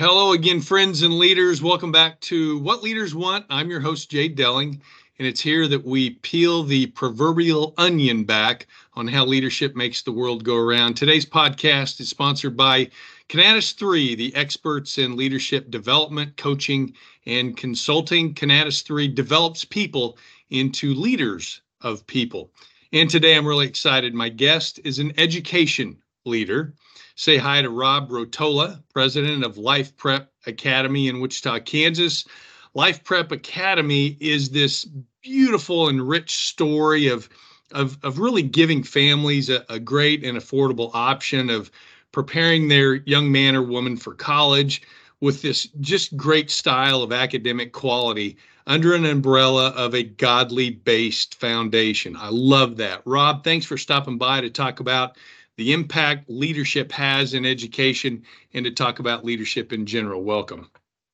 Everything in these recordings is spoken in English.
Hello again, friends and leaders. Welcome back to What Leaders Want. I'm your host, Jay Delling, and it's here that we peel the proverbial onion back on how leadership makes the world go around. Today's podcast is sponsored by Conatus 3, the experts in leadership development, coaching, and consulting. Conatus 3 develops people into leaders of people. And today I'm really excited. My guest is an education leader. Say hi to Rob Rotola, president of Life Prep Academy in Wichita, Kansas. Life Prep Academy is this beautiful and rich story of of, of really giving families a, a great and affordable option of preparing their young man or woman for college with this just great style of academic quality under an umbrella of a godly based foundation. I love that. Rob, thanks for stopping by to talk about the impact leadership has in education and to talk about leadership in general. Welcome.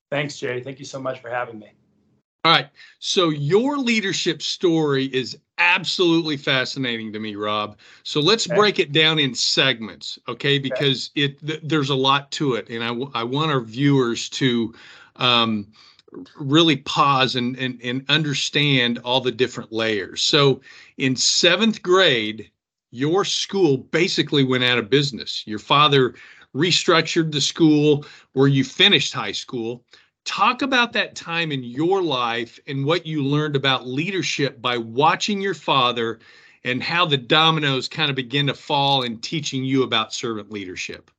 Thanks, Jay. Thank you so much for having me. All right. So, your leadership story is absolutely fascinating to me, Rob. So, let's okay. break it down in segments, okay? Because okay. it th- there's a lot to it. And I, w- I want our viewers to um, really pause and, and, and understand all the different layers. So, in seventh grade, your school basically went out of business. Your father restructured the school where you finished high school. Talk about that time in your life and what you learned about leadership by watching your father and how the dominoes kind of begin to fall in teaching you about servant leadership.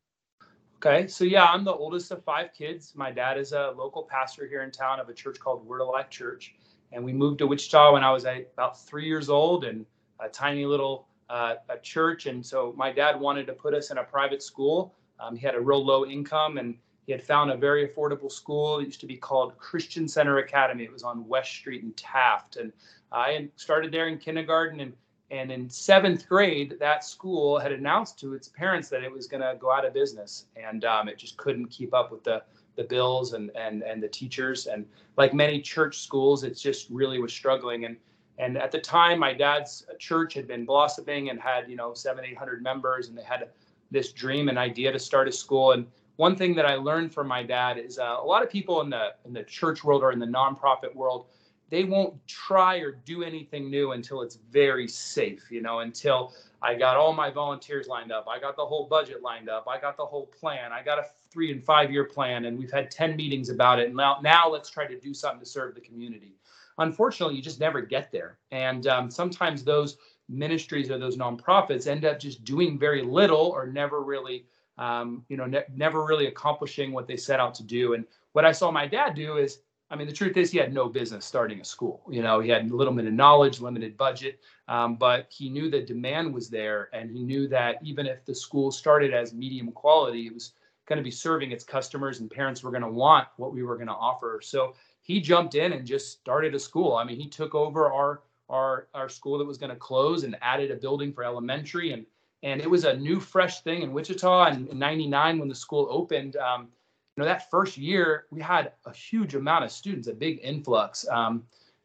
Okay, so yeah, I'm the oldest of five kids. My dad is a local pastor here in town of a church called Word of Life Church. And we moved to Wichita when I was about three years old and a tiny little uh, a church, and so my dad wanted to put us in a private school. Um, he had a real low income, and he had found a very affordable school. It used to be called Christian Center Academy. It was on West Street in Taft, and I started there in kindergarten. And and in seventh grade, that school had announced to its parents that it was going to go out of business, and um, it just couldn't keep up with the the bills and and and the teachers. And like many church schools, it just really was struggling. And and at the time, my dad's church had been blossoming and had, you know, seven, 800 members, and they had this dream and idea to start a school. And one thing that I learned from my dad is uh, a lot of people in the in the church world or in the nonprofit world, they won't try or do anything new until it's very safe, you know, until I got all my volunteers lined up, I got the whole budget lined up, I got the whole plan, I got a three and five year plan, and we've had 10 meetings about it. And now, now let's try to do something to serve the community unfortunately, you just never get there. And um, sometimes those ministries or those nonprofits end up just doing very little or never really, um, you know, ne- never really accomplishing what they set out to do. And what I saw my dad do is, I mean, the truth is he had no business starting a school. You know, he had little bit of knowledge, limited budget, um, but he knew that demand was there, and he knew that even if the school started as medium quality, it was going to be serving its customers, and parents were going to want what we were going to offer. So he jumped in and just started a school. I mean, he took over our our our school that was going to close and added a building for elementary and and it was a new fresh thing in Wichita. And in '99, when the school opened, um, you know that first year we had a huge amount of students, a big influx. Um,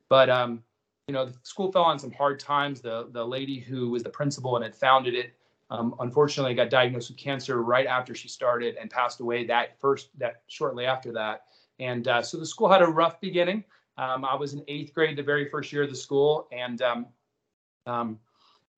but um, you know the school fell on some hard times. The the lady who was the principal and had founded it, um, unfortunately, got diagnosed with cancer right after she started and passed away that first that shortly after that. And uh, so the school had a rough beginning. Um, I was in eighth grade the very first year of the school, and um, um,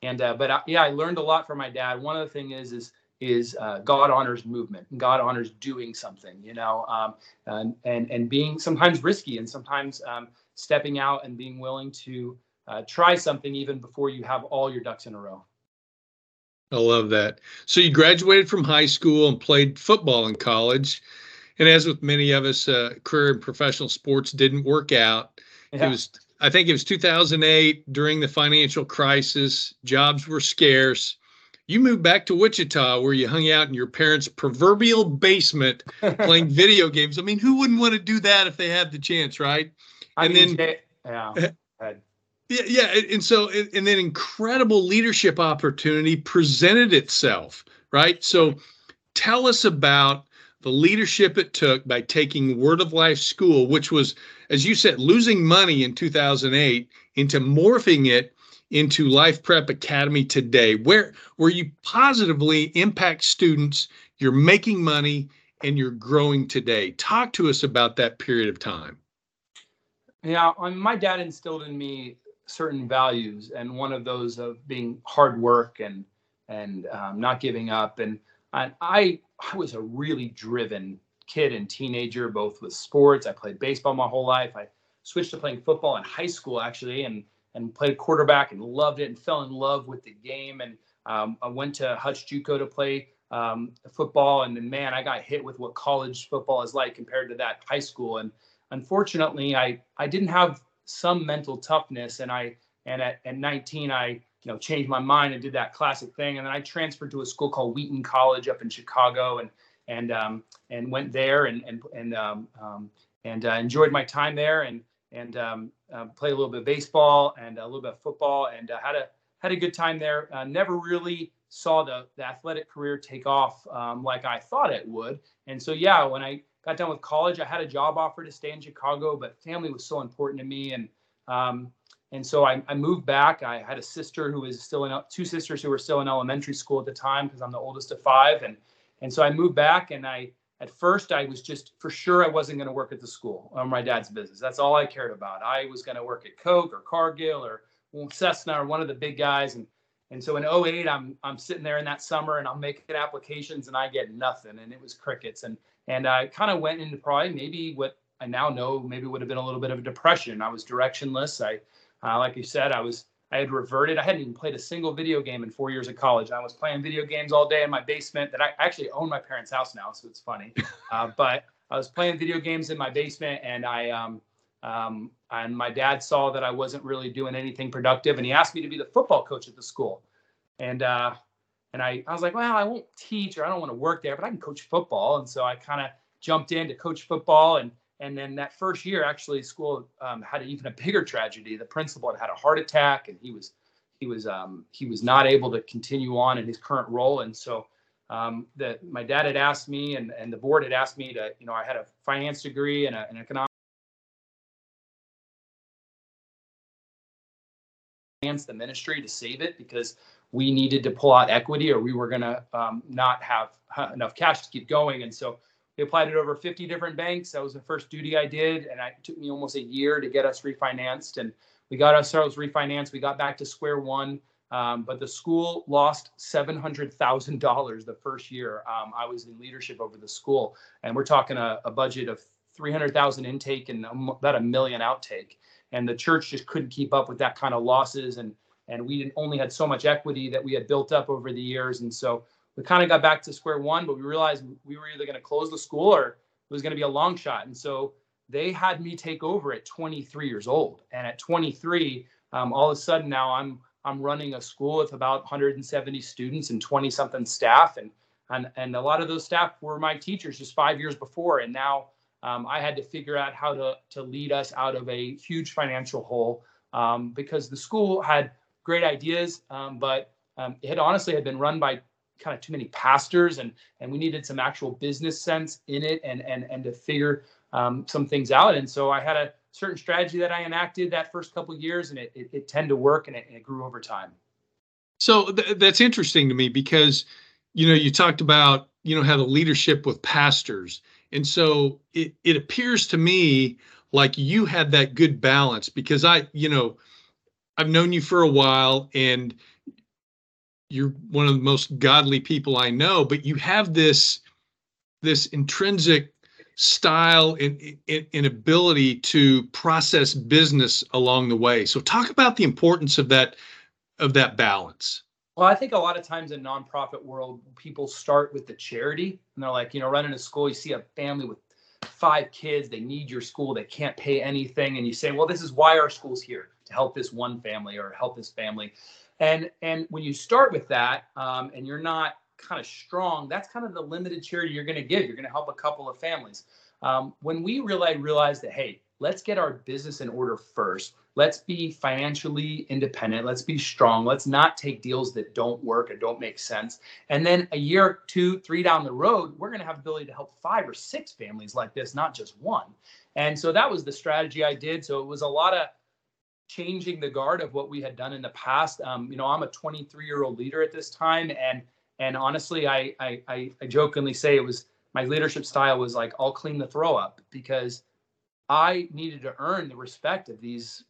and uh, but I, yeah, I learned a lot from my dad. One of the things is is is uh, God honors movement. God honors doing something, you know, um, and, and and being sometimes risky and sometimes um, stepping out and being willing to uh, try something even before you have all your ducks in a row. I love that. So you graduated from high school and played football in college and as with many of us, uh, career in professional sports didn't work out. Yeah. It was, I think it was 2008 during the financial crisis. Jobs were scarce. You moved back to Wichita where you hung out in your parents' proverbial basement playing video games. I mean, who wouldn't want to do that if they had the chance, right? I and mean, then, yeah. Yeah, yeah, and so and then incredible leadership opportunity presented itself, right? So tell us about the leadership it took by taking Word of Life School, which was, as you said, losing money in 2008, into morphing it into Life Prep Academy today, where where you positively impact students, you're making money, and you're growing today. Talk to us about that period of time. Yeah, my dad instilled in me certain values, and one of those of being hard work and and um, not giving up. And I, I I was a really driven kid and teenager, both with sports. I played baseball my whole life. I switched to playing football in high school actually, and and played quarterback and loved it and fell in love with the game. And um, I went to Hutch JUCO to play um, football, and then man, I got hit with what college football is like compared to that high school. And unfortunately, I I didn't have some mental toughness, and I and at, at 19 I you know changed my mind and did that classic thing, and then I transferred to a school called Wheaton College up in Chicago, and and um, and went there and and and um, um, and uh, enjoyed my time there, and and um, uh, played a little bit of baseball and a little bit of football, and uh, had a had a good time there. Uh, never really saw the, the athletic career take off um, like I thought it would. And so, yeah, when I got done with college, I had a job offer to stay in Chicago, but family was so important to me. And, um, and so I, I, moved back. I had a sister who was still in, two sisters who were still in elementary school at the time because I'm the oldest of five. And, and so I moved back and I, at first I was just for sure I wasn't going to work at the school or my dad's business. That's all I cared about. I was going to work at Coke or Cargill or Cessna or one of the big guys. And and so in 08, I'm I'm sitting there in that summer and I'm making applications and I get nothing. And it was crickets. And and I kind of went into probably maybe what I now know maybe would have been a little bit of a depression. I was directionless. I uh, like you said, I was I had reverted. I hadn't even played a single video game in four years of college. I was playing video games all day in my basement that I actually own my parents' house now, so it's funny. Uh, but I was playing video games in my basement and I um, um, and my dad saw that I wasn't really doing anything productive, and he asked me to be the football coach at the school. And uh, and I, I was like, well, I won't teach or I don't want to work there, but I can coach football. And so I kind of jumped in to coach football. And and then that first year, actually, school um, had even a bigger tragedy. The principal had had a heart attack, and he was he was um, he was not able to continue on in his current role. And so um, that my dad had asked me, and and the board had asked me to, you know, I had a finance degree and a, an economics the ministry to save it because we needed to pull out equity or we were going to um, not have enough cash to keep going. And so we applied it over 50 different banks. That was the first duty I did. And it took me almost a year to get us refinanced. And we got ourselves refinanced. We got back to square one. Um, but the school lost $700,000 the first year um, I was in leadership over the school. And we're talking a, a budget of 300,000 intake and about a million outtake and the church just couldn't keep up with that kind of losses and and we only had so much equity that we had built up over the years and so we kind of got back to square one but we realized we were either going to close the school or it was going to be a long shot. And so they had me take over at 23 years old. And at 23 um, all of a sudden now i'm i'm running a school with about 170 students and 20 something staff. And and and a lot of those staff were my teachers just five years before. And now um, I had to figure out how to, to lead us out of a huge financial hole um, because the school had great ideas, um, but um, it had honestly had been run by kind of too many pastors and and we needed some actual business sense in it and and and to figure um, some things out. And so I had a certain strategy that I enacted that first couple years and it, it, it tended to work and it, and it grew over time. So th- that's interesting to me because you know you talked about you know how the leadership with pastors and so it, it appears to me like you had that good balance because I, you know, I've known you for a while and you're one of the most godly people I know, but you have this this intrinsic style and, and, ability to process business along the way. So talk about the importance of that of that balance. Well, I think a lot of times in nonprofit world, people start with the charity, and they're like, you know, running a school, you see a family with five kids, they need your school, they can't pay anything, and you say, well, this is why our school's here to help this one family or help this family, and and when you start with that, um, and you're not kind of strong, that's kind of the limited charity you're going to give. You're going to help a couple of families. Um, when we really realized that, hey, let's get our business in order first. Let's be financially independent. Let's be strong. Let's not take deals that don't work and don't make sense. And then a year, two, three down the road, we're going to have ability to help five or six families like this, not just one. And so that was the strategy I did. So it was a lot of changing the guard of what we had done in the past. Um, you know, I'm a 23 year old leader at this time, and and honestly, I, I I jokingly say it was my leadership style was like I'll clean the throw up because I needed to earn the respect of these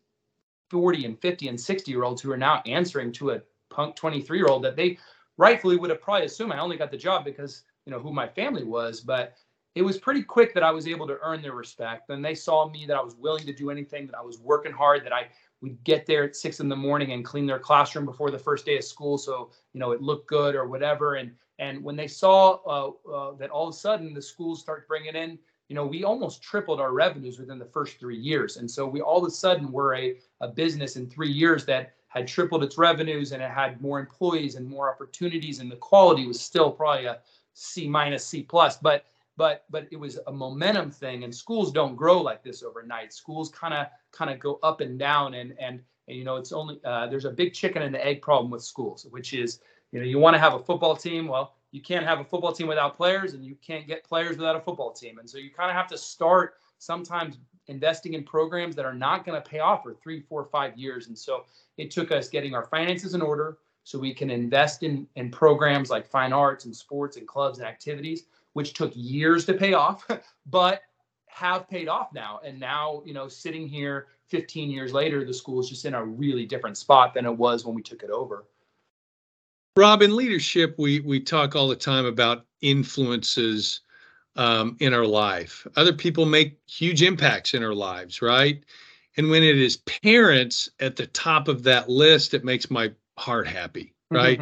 40 and 50 and 60 year olds who are now answering to a punk 23 year old that they rightfully would have probably assumed I only got the job because you know who my family was, but it was pretty quick that I was able to earn their respect. And they saw me that I was willing to do anything, that I was working hard, that I would get there at six in the morning and clean their classroom before the first day of school, so you know it looked good or whatever. And and when they saw uh, uh, that all of a sudden the schools start bringing in, you know, we almost tripled our revenues within the first three years. And so we all of a sudden were a, a business in three years that had tripled its revenues and it had more employees and more opportunities and the quality was still probably a C minus C plus. But but but it was a momentum thing and schools don't grow like this overnight. Schools kind of kind of go up and down and, and and you know it's only uh, there's a big chicken and egg problem with schools which is you know you want to have a football team well you can't have a football team without players and you can't get players without a football team. And so you kind of have to start sometimes investing in programs that are not going to pay off for three four five years. And so it took us getting our finances in order so we can invest in in programs like fine arts and sports and clubs and activities which took years to pay off, but have paid off now. And now, you know, sitting here 15 years later, the school is just in a really different spot than it was when we took it over. Rob, in leadership, we we talk all the time about influences um, in our life. Other people make huge impacts in our lives, right? And when it is parents at the top of that list, it makes my heart happy, right?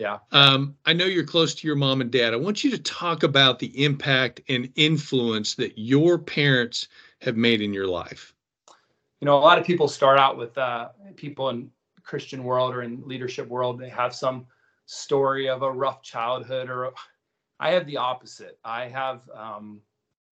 Yeah. Um, I know you're close to your mom and dad. I want you to talk about the impact and influence that your parents have made in your life. You know, a lot of people start out with uh, people in Christian world or in leadership world. They have some story of a rough childhood, or I have the opposite. I have um,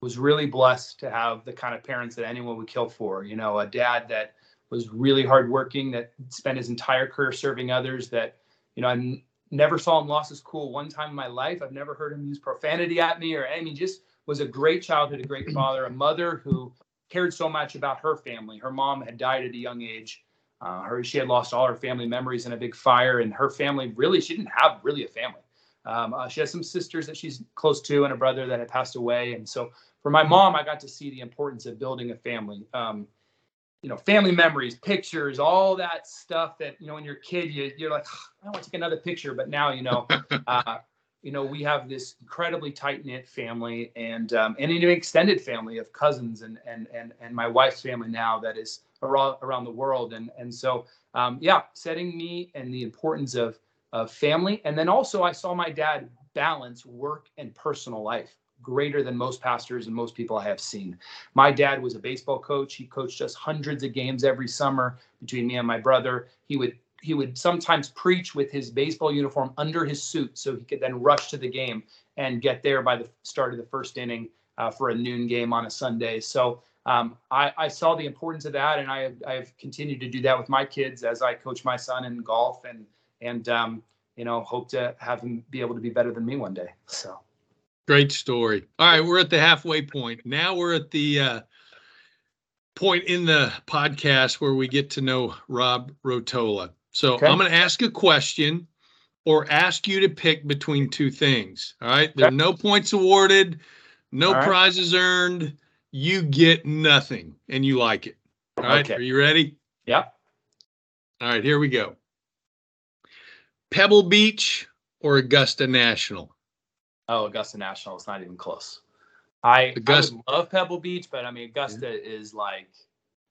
was really blessed to have the kind of parents that anyone would kill for. You know, a dad that was really hardworking, that spent his entire career serving others. That you know, I never saw him lost his cool one time in my life. I've never heard him use profanity at me or I mean, just was a great childhood, a great father, a mother who cared so much about her family. Her mom had died at a young age. Uh, her she had lost all her family memories in a big fire, and her family really she didn't have really a family. Um, uh, she has some sisters that she's close to and a brother that had passed away, and so for my mom, I got to see the importance of building a family. Um, you know, family memories, pictures, all that stuff that, you know, when you're a kid, you, you're like, I want to take another picture. But now, you know, uh, you know, we have this incredibly tight knit family and, um, and an extended family of cousins and, and, and, and my wife's family now that is around, around the world. And, and so, um, yeah, setting me and the importance of, of family. And then also I saw my dad balance work and personal life greater than most pastors and most people I have seen. My dad was a baseball coach. He coached us hundreds of games every summer between me and my brother. He would he would sometimes preach with his baseball uniform under his suit so he could then rush to the game and get there by the start of the first inning uh, for a noon game on a Sunday. So um, I, I, saw the importance of that, and I have, I have continued to do that with my kids as I coach my son in golf, and and um, you know hope to have him be able to be better than me one day. So. Great story. All right, we're at the halfway point. Now we're at the uh, point in the podcast where we get to know Rob Rotola. So okay. I'm going to ask a question or ask you to pick between two things. All right. There are no points awarded, no right. prizes earned. You get nothing and you like it. All right. Okay. Are you ready? Yep. All right. Here we go. Pebble Beach or Augusta National? Oh, Augusta National. It's not even close. I, Augusta. I love Pebble Beach, but I mean Augusta yeah. is like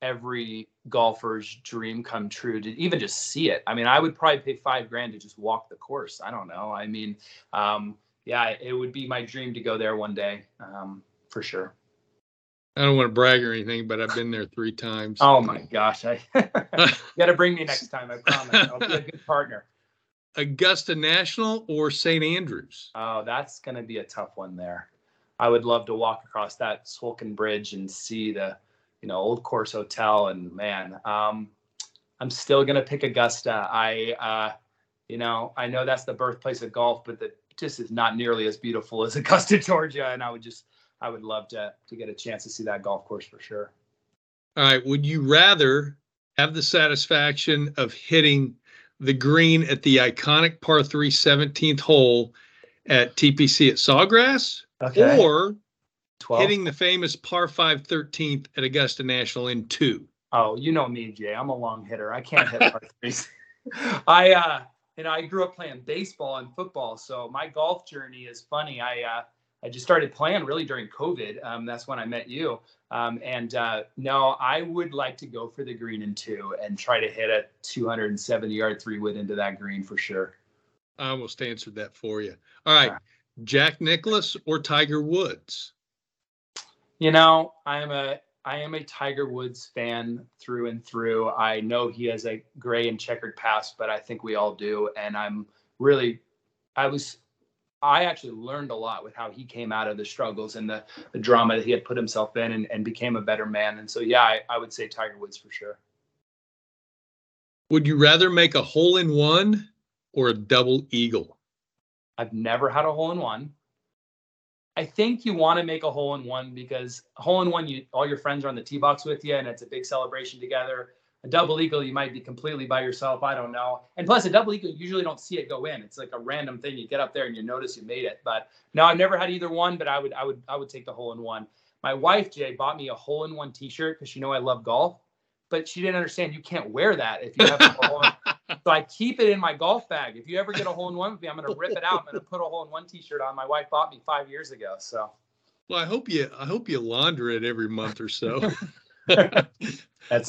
every golfer's dream come true to even just see it. I mean, I would probably pay five grand to just walk the course. I don't know. I mean, um, yeah, it would be my dream to go there one day, um, for sure. I don't want to brag or anything, but I've been there three times. Oh my gosh! I got to bring me next time. I promise. I'll be a good partner. Augusta National or St. Andrews? Oh, that's going to be a tough one there. I would love to walk across that Swilcan Bridge and see the, you know, Old Course Hotel. And man, um, I'm still going to pick Augusta. I, uh, you know, I know that's the birthplace of golf, but that just is not nearly as beautiful as Augusta, Georgia. And I would just, I would love to to get a chance to see that golf course for sure. All right. Would you rather have the satisfaction of hitting the green at the iconic par 3 17th hole at TPC at Sawgrass Okay. or 12. hitting the famous par 5 13th at Augusta National in two. Oh, you know me, Jay. I'm a long hitter. I can't hit par threes. I uh, you know, I grew up playing baseball and football, so my golf journey is funny. I uh, I just started playing really during COVID. Um, that's when I met you. Um, and uh, no, I would like to go for the green in two and try to hit a 270 yard three wood into that green for sure. I almost answered that for you. All right. Jack Nicklaus or Tiger Woods? You know, I am a I am a Tiger Woods fan through and through. I know he has a gray and checkered past, but I think we all do. And I'm really, I was, I actually learned a lot with how he came out of the struggles and the, the drama that he had put himself in and, and became a better man. And so, yeah, I, I would say Tiger Woods for sure. Would you rather make a hole in one or a double eagle? I've never had a hole in one. I think you want to make a hole in one because hole in one, you all your friends are on the tee box with you, and it's a big celebration together. A double eagle, you might be completely by yourself. I don't know. And plus, a double eagle, you usually don't see it go in. It's like a random thing. You get up there and you notice you made it. But no, I've never had either one. But I would, I would, I would take the hole in one. My wife Jay bought me a hole in one T-shirt because she know I love golf, but she didn't understand you can't wear that if you have a hole. In, so I keep it in my golf bag. If you ever get a hole in one with me, I'm going to rip it out. I'm going to put a hole in one T-shirt on. My wife bought me five years ago. So. Well, I hope you I hope you launder it every month or so. That's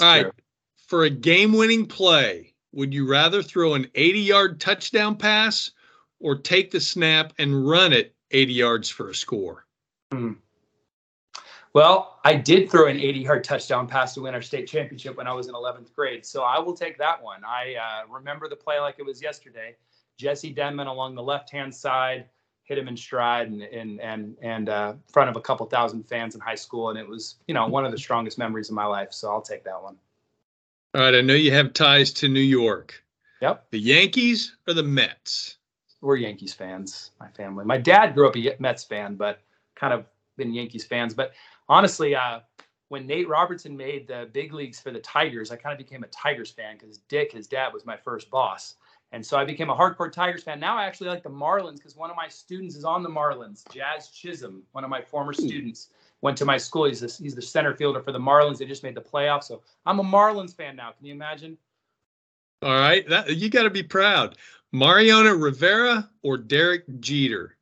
All true. right. For a game-winning play, would you rather throw an 80-yard touchdown pass or take the snap and run it 80 yards for a score? Well, I did throw an 80 yard touchdown pass to win our state championship when I was in 11th grade. So I will take that one. I uh, remember the play like it was yesterday. Jesse Denman along the left hand side hit him in stride and and and and uh, in front of a couple thousand fans in high school, and it was you know one of the strongest memories of my life. So I'll take that one. All right, I know you have ties to New York. Yep, The Yankees or the Mets? we're Yankees fans. My family. My dad grew up a Mets fan, but kind of been Yankees fans. But honestly, uh, when Nate Robertson made the big leagues for the Tigers, I kind of became a Tigers fan because Dick, his dad, was my first boss. And so I became a hardcore Tigers fan. Now I actually like the Marlins because one of my students is on the Marlins. Jazz Chisholm, one of my former hmm. students, went to my school. He's the, he's the center fielder for the Marlins. They just made the playoffs. So I'm a Marlins fan now. Can you imagine? All right, that, you got to be proud. Mariano Rivera or Derek Jeter?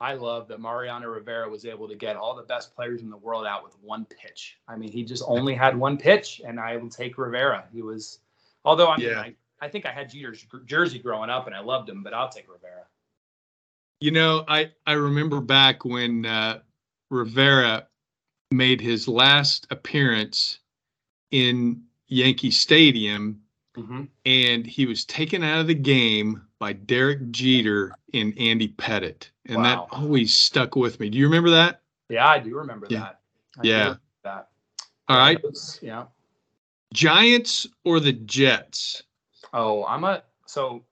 I love that Mariano Rivera was able to get all the best players in the world out with one pitch. I mean, he just only had one pitch, and I will take Rivera. He was, although I mean, Yeah. I, I think I had Jeter's jersey growing up, and I loved him, but I'll take Rivera. You know, I I remember back when uh, Rivera made his last appearance in Yankee Stadium, Mm-hmm. and he was taken out of the game by Derek Jeter and Andy Pettitte, and Wow. that always stuck with me. Do you remember that? Yeah, I do remember Yeah. that. I Yeah. remember that. All right, was- yeah. Giants or the Jets? Oh, I'm a so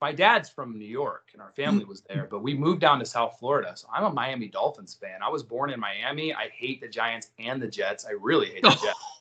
my dad's from New York and our family was there, but we moved down to South Florida. So I'm a Miami Dolphins fan. I was born in Miami. I hate the Giants and the Jets. I really hate the Jets.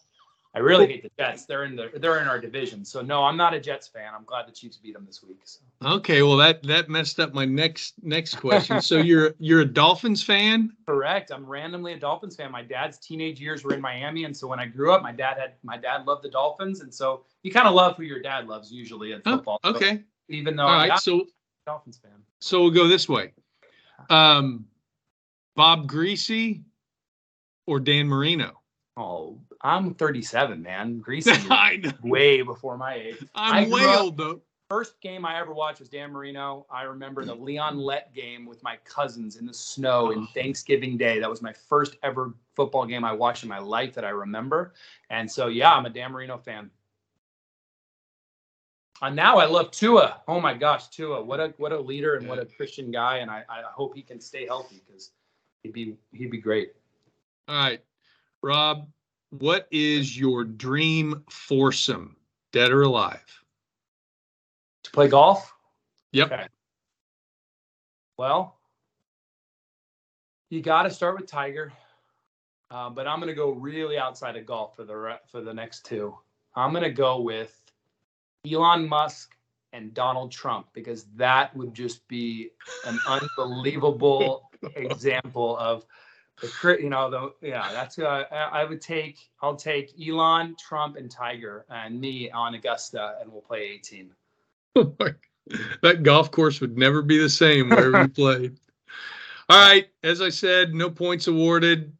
I really hate the Jets. They're in the they're in our division. So no, I'm not a Jets fan. I'm glad the Chiefs beat them this week. So. Okay, well that that messed up my next next question. so you're you're a Dolphins fan? Correct. I'm randomly a Dolphins fan. My dad's teenage years were in Miami, and so when I grew up, my dad had my dad loved the Dolphins, and so you kind of love who your dad loves usually in Oh, football. So okay. even though All I'm right. not So a Dolphins fan. so we'll go this way. Um, Bob Griese or Dan Marino? Oh, I'm 37, man. Griese way before my age. I'm way old though. First game I ever watched was Dan Marino. I remember the Leon Lett game with my cousins in the snow in. Thanksgiving Day. That was my first ever football game I watched in my life that I remember. And so, yeah, I'm a Dan Marino fan. And now I love Tua. Oh my gosh, Tua! What a what a leader and what a Christian guy. And I, I hope he can stay healthy because he'd be he'd be great. All right, Rob, what is your dream foursome, dead or alive? To play golf. Yep. Okay. Well, you got to start with Tiger, uh, but I'm going to go really outside of golf for the re- for the next two. I'm going to go with Elon Musk and Donald Trump because that would just be an unbelievable example of the you know the yeah that's who I, I would take I'll take Elon Trump and Tiger and me on Augusta and we'll play 18. that golf course would never be the same wherever you played. All right, as I said, no points awarded,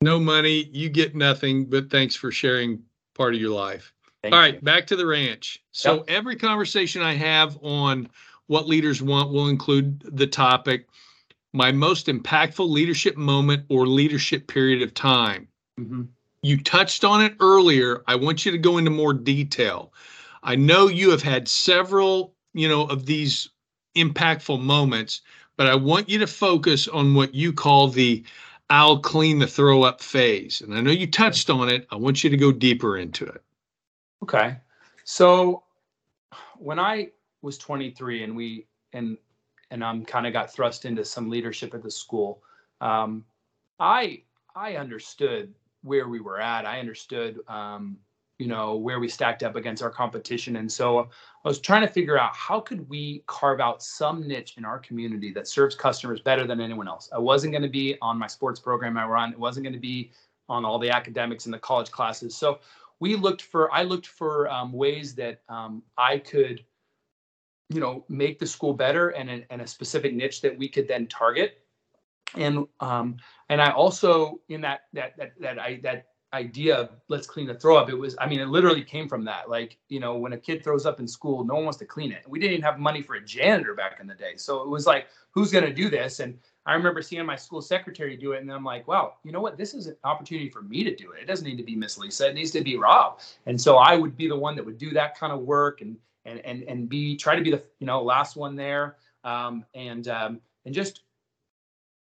no money, you get nothing, but thanks for sharing part of your life. Thank All right, you. back to the ranch. So Yep. every conversation I have on what leaders want will include the topic my most impactful leadership moment or leadership period of time. Mhm. You touched on it earlier. I want you to go into more detail. I know you have had several, you know, of these impactful moments, but I want you to focus on what you call the I'll clean the throw up phase. And I know you touched on it. I want you to go deeper into it. Okay. So when I was 23 and we and and I'm kind of got thrust into some leadership at the school, um, I I understood where we were at. I understood um, you know where we stacked up against our competition, and so I was trying to figure out how could we carve out some niche in our community that serves customers better than anyone else. I wasn't going to be on my sports program I run. It wasn't going to be on all the academics in the college classes. So we looked for i looked for um, ways that um, i could you know make the school better and, a- and a specific niche that we could then target and um, and i also in that that that that i that idea of let's clean the throw up it was i mean it literally came from that like you know when a kid throws up in school no one wants to clean it we didn't even have money for a janitor back in the day so it was like who's going to do this and I remember seeing my school secretary do it, and I'm like, wow, you know what? This is an opportunity for me to do it. It doesn't need to be Miss Lisa. It needs to be Rob. And so I would be the one that would do that kind of work and and and and be try to be the you know last one there, um, and um, and just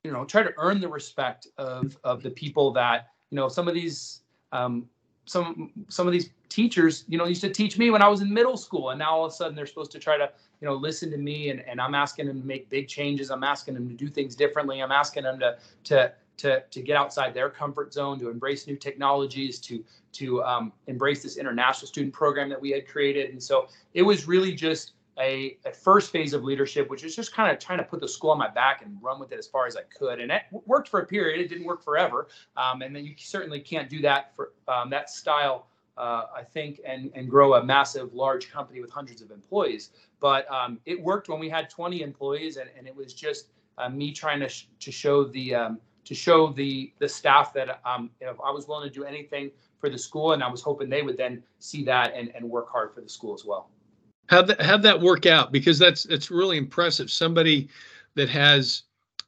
you know try to earn the respect of of the people that you know some of these um, some some of these teachers you know used to teach me when I was in middle school, and now all of a sudden they're supposed to try to you know listen to me and, and i'm asking them to make big changes. I'm asking them to do things differently. I'm asking them to to to, to get outside their comfort zone to embrace new technologies to to um, embrace this international student program that we had created. And so it was really just a, a first phase of leadership which is just kind of trying to put the school on my back and run with it as far as i could. And it worked for a period it didn't work forever. Um, and then you certainly can't do that for um, that style uh, I think, and and grow a massive, large company with hundreds of employees. But um, it worked when we had 20 employees, and, and it was just uh, me trying to sh- to show the um, to show the the staff that um, if I was willing to do anything for the school, and I was hoping they would then see that and, and work hard for the school as well. How'd that, how'd that work out? Because that's it's really impressive. Somebody that has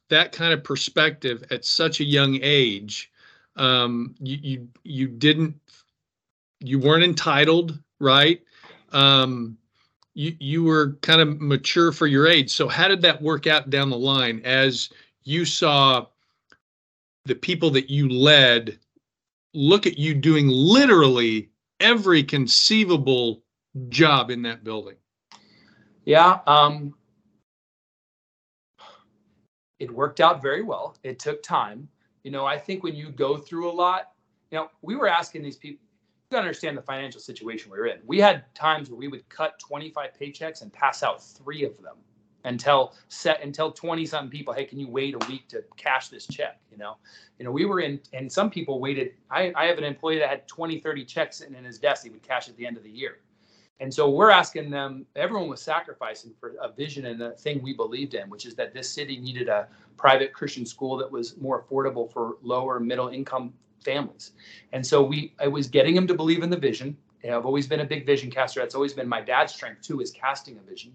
that kind of perspective at such a young age, um, you you you didn't you weren't entitled, right? Um, you you were kind of mature for your age. So how did that work out down the line as you saw the people that you led look at you doing literally every conceivable job in that building? Yeah, um, it worked out very well. It took time. You know, I think when you go through a lot, you know, we were asking these people. You gotta understand the financial situation we were in. We had times where we would cut 25 paychecks and pass out three of them until set until 20 something people hey can you wait a week to cash this check? You know? You know we were in and some people waited i, I have an employee that had 20 30 checks sitting in his desk he would cash at the end of the year. And so we're asking them everyone was sacrificing for a vision and a thing we believed in which is that this city needed a private christian school that was more affordable for lower middle income families. And so we i was getting them to believe in the vision. You know, i've always been a big vision caster. That's always been my dad's strength too is casting a vision.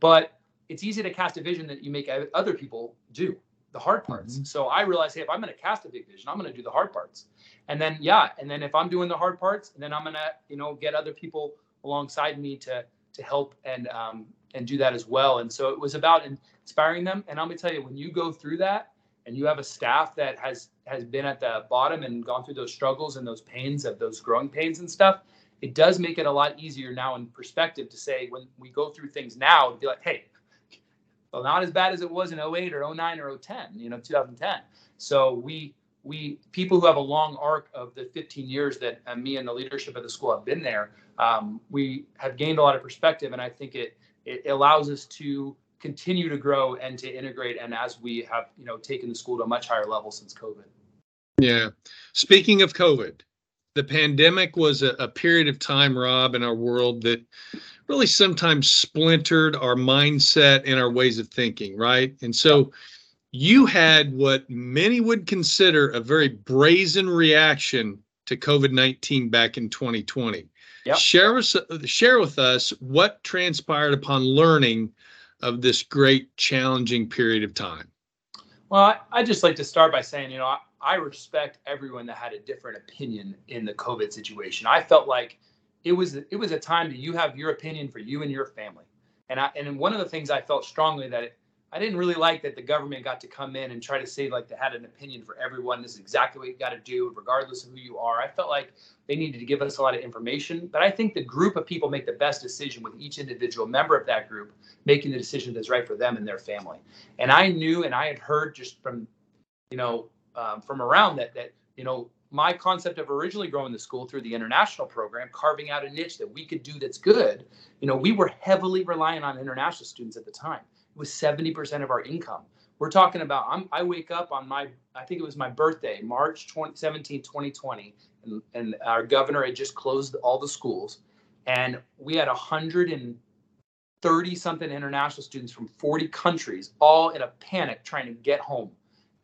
But it's easy to cast a vision that you make other people do the hard parts. Mhm. So I realized, hey, if I'm going to cast a big vision, I'm going to do the hard parts. And then, yeah, and then if I'm doing the hard parts, then I'm going to, you know, get other people alongside me to to help and um, and do that as well. And so it was about inspiring them. And I'm going to tell you, when you go through that, and you have a staff that has has been at the bottom and gone through those struggles and those pains of those growing pains and stuff, it does make it a lot easier now in perspective to say when we go through things now to be like, hey, well, not as bad as it was in 08 or 09 or 010, you know, 2010. So we we people who have a long arc of the 15 years that uh, me and the leadership of the school have been there, um, we have gained a lot of perspective, and I think it it allows us to continue to grow and to integrate. And as we have, you know, taken the school to a much higher level since COVID. Yeah. Speaking of COVID, the pandemic was a, a period of time, Rob, in our world that really sometimes splintered our mindset and our ways of thinking, right? And so you had what many would consider a very brazen reaction to COVID 19 back in 2020. Yep. Share, us, share with us what transpired upon learning of this great challenging period of time. Well, I, I just like to start by saying, you know, I, I respect everyone that had a different opinion in the COVID situation. I felt like it was it was a time that you have your opinion for you and your family. And I and one of the things I felt strongly that it, I didn't really like that the government got to come in and try to say like they had an opinion for everyone. This is exactly what you got to do, regardless of who you are. I felt like they needed to give us a lot of information, but I think the group of people make the best decision with each individual member of that group making the decision that's right for them and their family. And I knew, and I had heard just from, you know, um, from around that that you know my concept of originally growing the school through the international program, carving out a niche that we could do that's good, you know, we were heavily reliant on international students at the time. It was 70% of our income. We're talking about, I'm, i wake up on my, I think it was my birthday, March 20, 17, 2020, and, and our governor had just closed all the schools. And we had 130 something international students from 40 countries, all in a panic trying to get home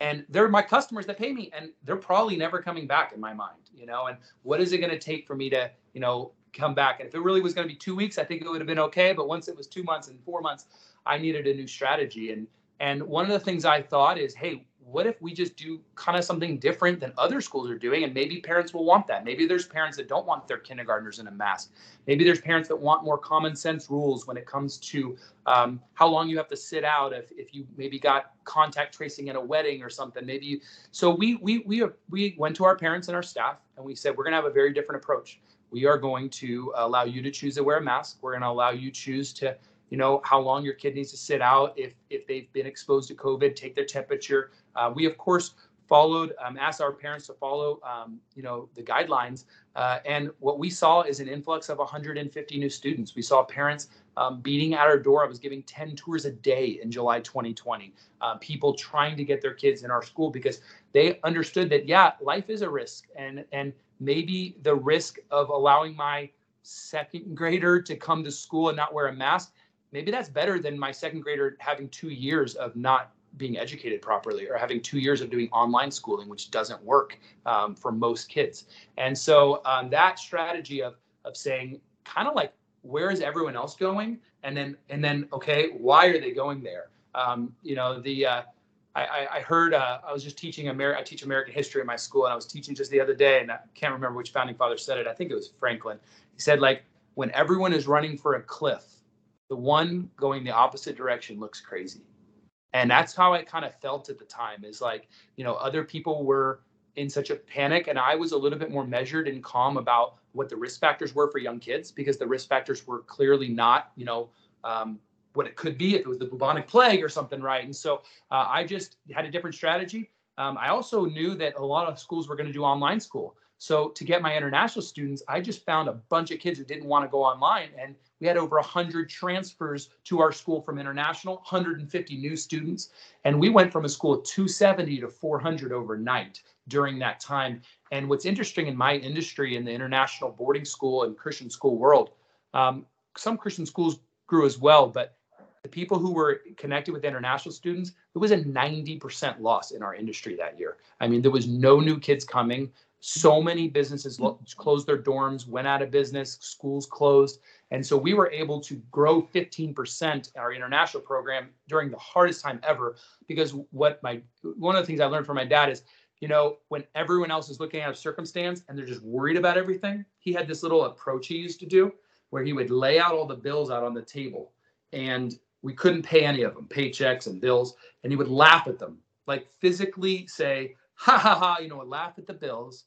and they're my customers that pay me and they're probably never coming back in my mind you know? And what is it going to take for me to you know come back? And if it really was going to be two weeks i think it would have been okay but once it was two months and four months i needed a new strategy. And and one of the things i thought is hey what if we just do kind of something different than other schools are doing? And maybe parents will want that. Maybe there's parents that don't want their kindergartners in a mask. Maybe there's parents that want more common sense rules when it comes to um, how long you have to sit out if, if you maybe got contact tracing at a wedding or something. Maybe you, so we we we we went to our parents and our staff and we said we're going to have a very different approach. We are going to allow you to choose to wear a mask. We're going to allow you choose to you know how long your kid needs to sit out if if they've been exposed to covid take their temperature. Uh, we of course followed um, asked our parents to follow um, you know the guidelines. Uh, and what we saw is an influx of 150 new students. We saw parents um, beating at our door. I was giving 10 tours a day in july 2020 uh, people trying to get their kids in our school because they understood that yeah life is a risk. And and maybe the risk of allowing my second grader to come to school and not wear a mask maybe that's better than my second grader having two years of not being educated properly or having two years of doing online schooling, which doesn't work um, for most kids. And so um, that strategy of of saying kind of like where is everyone else going, and then and then okay, why are they going there? Um, you know the uh, I, I heard uh, I was just teaching American I teach American history in my school, and I was teaching just the other day, and I can't remember which founding father said it. I think it was Franklin. He said like when everyone is running for a cliff the one going the opposite direction looks crazy. And that's how I kind of felt at the time is like, you know, other people were in such a panic and I was a little bit more measured and calm about what the risk factors were for young kids because the risk factors were clearly not, you know, um, what it could be if it was the bubonic plague or something, right? And so uh, I just had a different strategy. Um, I also knew that a lot of schools were going to do online school. So to get my international students, I just found a bunch of kids who didn't want to go online. And we had over 100 transfers to our school from international, 150 new students. And we went from a school of 270 to 400 overnight during that time. And what's interesting in my industry in the international boarding school and Christian school world, um, some Christian schools grew as well, but the people who were connected with international students, it was a 90% loss in our industry that year. I mean, there was no new kids coming. So many businesses lo- closed their dorms, went out of business, schools closed. And so we were able to grow 15% our international program during the hardest time ever because what my one of the things I learned from my dad is, you know, when everyone else is looking at a circumstance and they're just worried about everything, he had this little approach he used to do where he would lay out all the bills out on the table and we couldn't pay any of them, paychecks and bills, and he would laugh at them, like physically say, ha ha ha, you know, laugh at the bills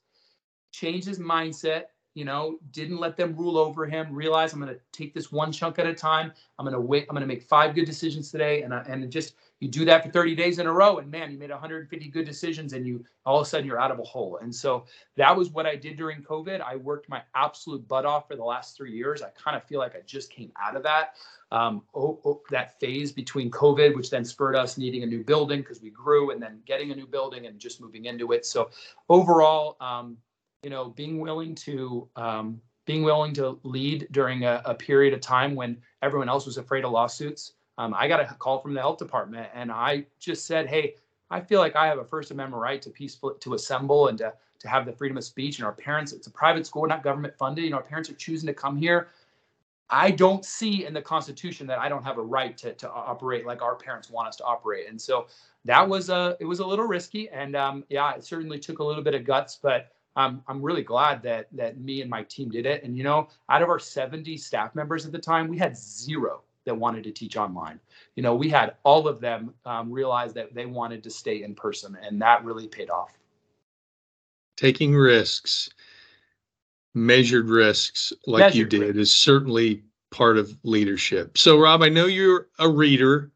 changed his mindset you know didn't let them rule over him realize i'm going to take this one chunk at a time. I'm going to wait i'm going to make five good decisions today and I, and just you do that for 30 days in a row and man you made 150 good decisions and you all of a sudden you're out of a hole. And so that was what i did during covid. I worked my absolute butt off for the last three years. I kind of feel like i just came out of that um, oh, oh, that phase between covid which then spurred us needing a new building because we grew and then getting a new building and just moving into it. So overall um, you know being willing to um, being willing to lead during a, a period of time when everyone else was afraid of lawsuits um, I got a call from the health department, and I just said, "Hey, I feel like I have a First Amendment right to peaceful to assemble and to to have the freedom of speech." And our parents, it's a private school, not government funded. You know, our parents are choosing to come here. I don't see in the Constitution that I don't have a right to to operate like our parents want us to operate. And so that was a it was a little risky, and um, yeah, it certainly took a little bit of guts, but. Um, I'm really glad that that me and my team did it. And you know, out of our 70 staff members at the time, we had zero that wanted to teach online. You know, we had all of them um, realize that they wanted to stay in person, and that really paid off. Taking risks, measured risks like measured you did, risks. is certainly part of leadership. So, Rob, I know you're a reader,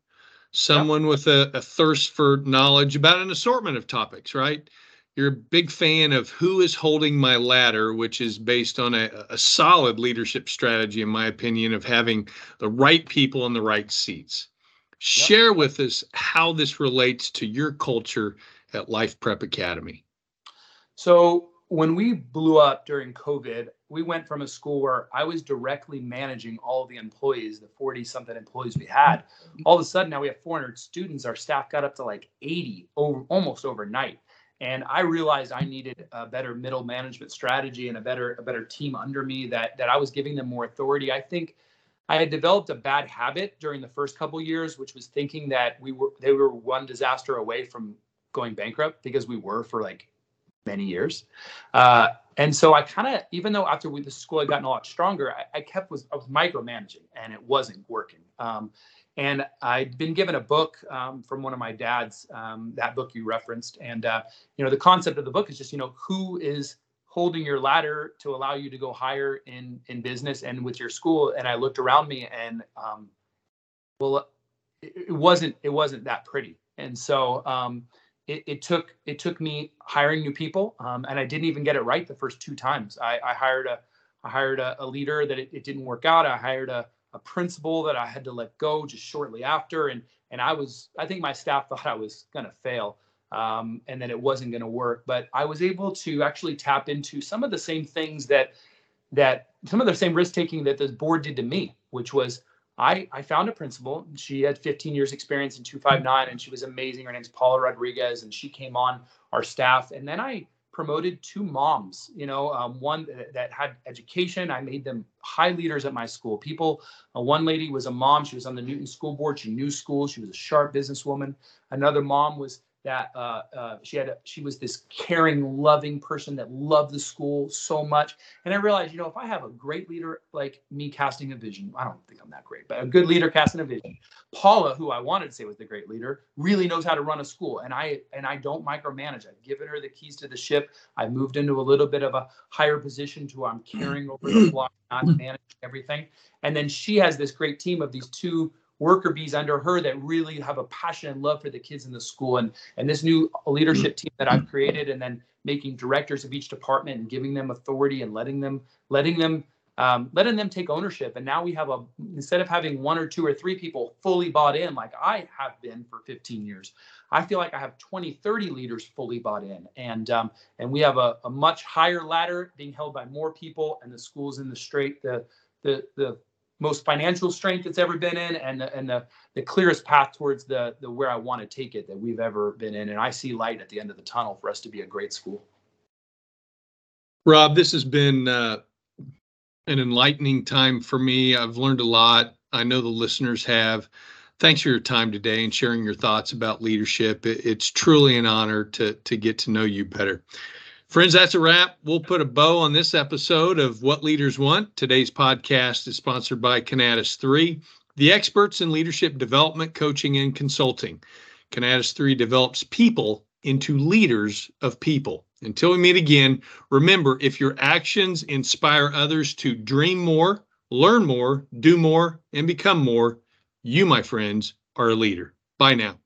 someone yep. with a, a thirst for knowledge about an assortment of topics, right? You're a big fan of who is holding my ladder, which is based on a, a, solid leadership strategy, in my opinion, of having the right people in the right seats. Yep. Share with us how this relates to your culture at Life Prep Academy. So, when we blew up during COVID, we went from a school where I was directly managing all the employees, the 40 something employees we had. Mm-hmm. All of a sudden, now we have 400 students. Our staff got up to like 80 over, almost overnight and I realized I needed a better middle management strategy and a better a better team under me that that I was giving them more authority. I think I had developed a bad habit during the first couple years, which was thinking that we were they were one disaster away from going bankrupt because we were for like many years. Uh, and so I kind of, even though after we, the school had gotten a lot stronger, I, I kept was I was micromanaging and it wasn't working. Um, and I'd been given a book um, from one of my dads, um, that book you referenced. And, uh, you know, the concept of the book is just, you know, who is holding your ladder to allow you to go higher in, in business and with your school. And I looked around me and, um, well, it, it, wasn't, it wasn't that pretty. And so um, it, it, took, it took me hiring new people. Um, and I didn't even get it right the first two times. I, I hired a, I hired a, a leader that it, it didn't work out. I hired a, a principal that I had to let go just shortly after, and and I was I think my staff thought I was to fail, um, and that it wasn't to work. But I was able to actually tap into some of the same things that that some of the same risk taking that the board did to me, which was I I found a principal. She had 15 years experience in 259, and she was amazing. Her name's Paula Rodriguez, and she came on our staff, and then I promoted two moms, you know, um, one that, had education. I made them high leaders at my school. People, uh, one lady was a mom. She was on the Newton School Board. She knew school. She was a sharp businesswoman. Another mom was that uh, uh, she had a, she was this caring, loving person that loved the school so much. And I realized, you know, if I have a great leader like me casting a vision, I don't think I'm that great, but a good leader casting a vision. Paula, who I wanted to say was the great leader, really knows how to run a school, and I and I don't micromanage. I've given her the keys to the ship. I moved into a little bit of a higher position to where I'm caring over the block, not managing everything. And then she has this great team of these two worker bees under her that really have a passion and love for the kids in the school. And and this new leadership team that I've created and then making directors of each department and giving them authority and letting them letting them um, letting them take ownership. And now we have a instead of having one or two or three people fully bought in like i have been for 15 years i feel like i have 20 30 leaders fully bought in. And um, and we have a, a much higher ladder being held by more people and the schools in the straight the the the most financial strength it's ever been in and the, and the, the clearest path towards the, the where I want to take it that we've ever been in. And I see light at the end of the tunnel for us to be a great school. Rob, this has been uh, an enlightening time for me. I've learned a lot. I know the listeners have. Thanks for your time today and sharing your thoughts about leadership. It's truly an honor to to get to know you better. Friends, that's a wrap. We'll put a bow on this episode of What Leaders Want. Today's podcast is sponsored by Conatus 3, the experts in leadership development, coaching, and consulting. Conatus 3 develops people into leaders of people. Until we meet again, remember if your actions inspire others to dream more, learn more, do more, and become more, you, my friends, are a leader. Bye now.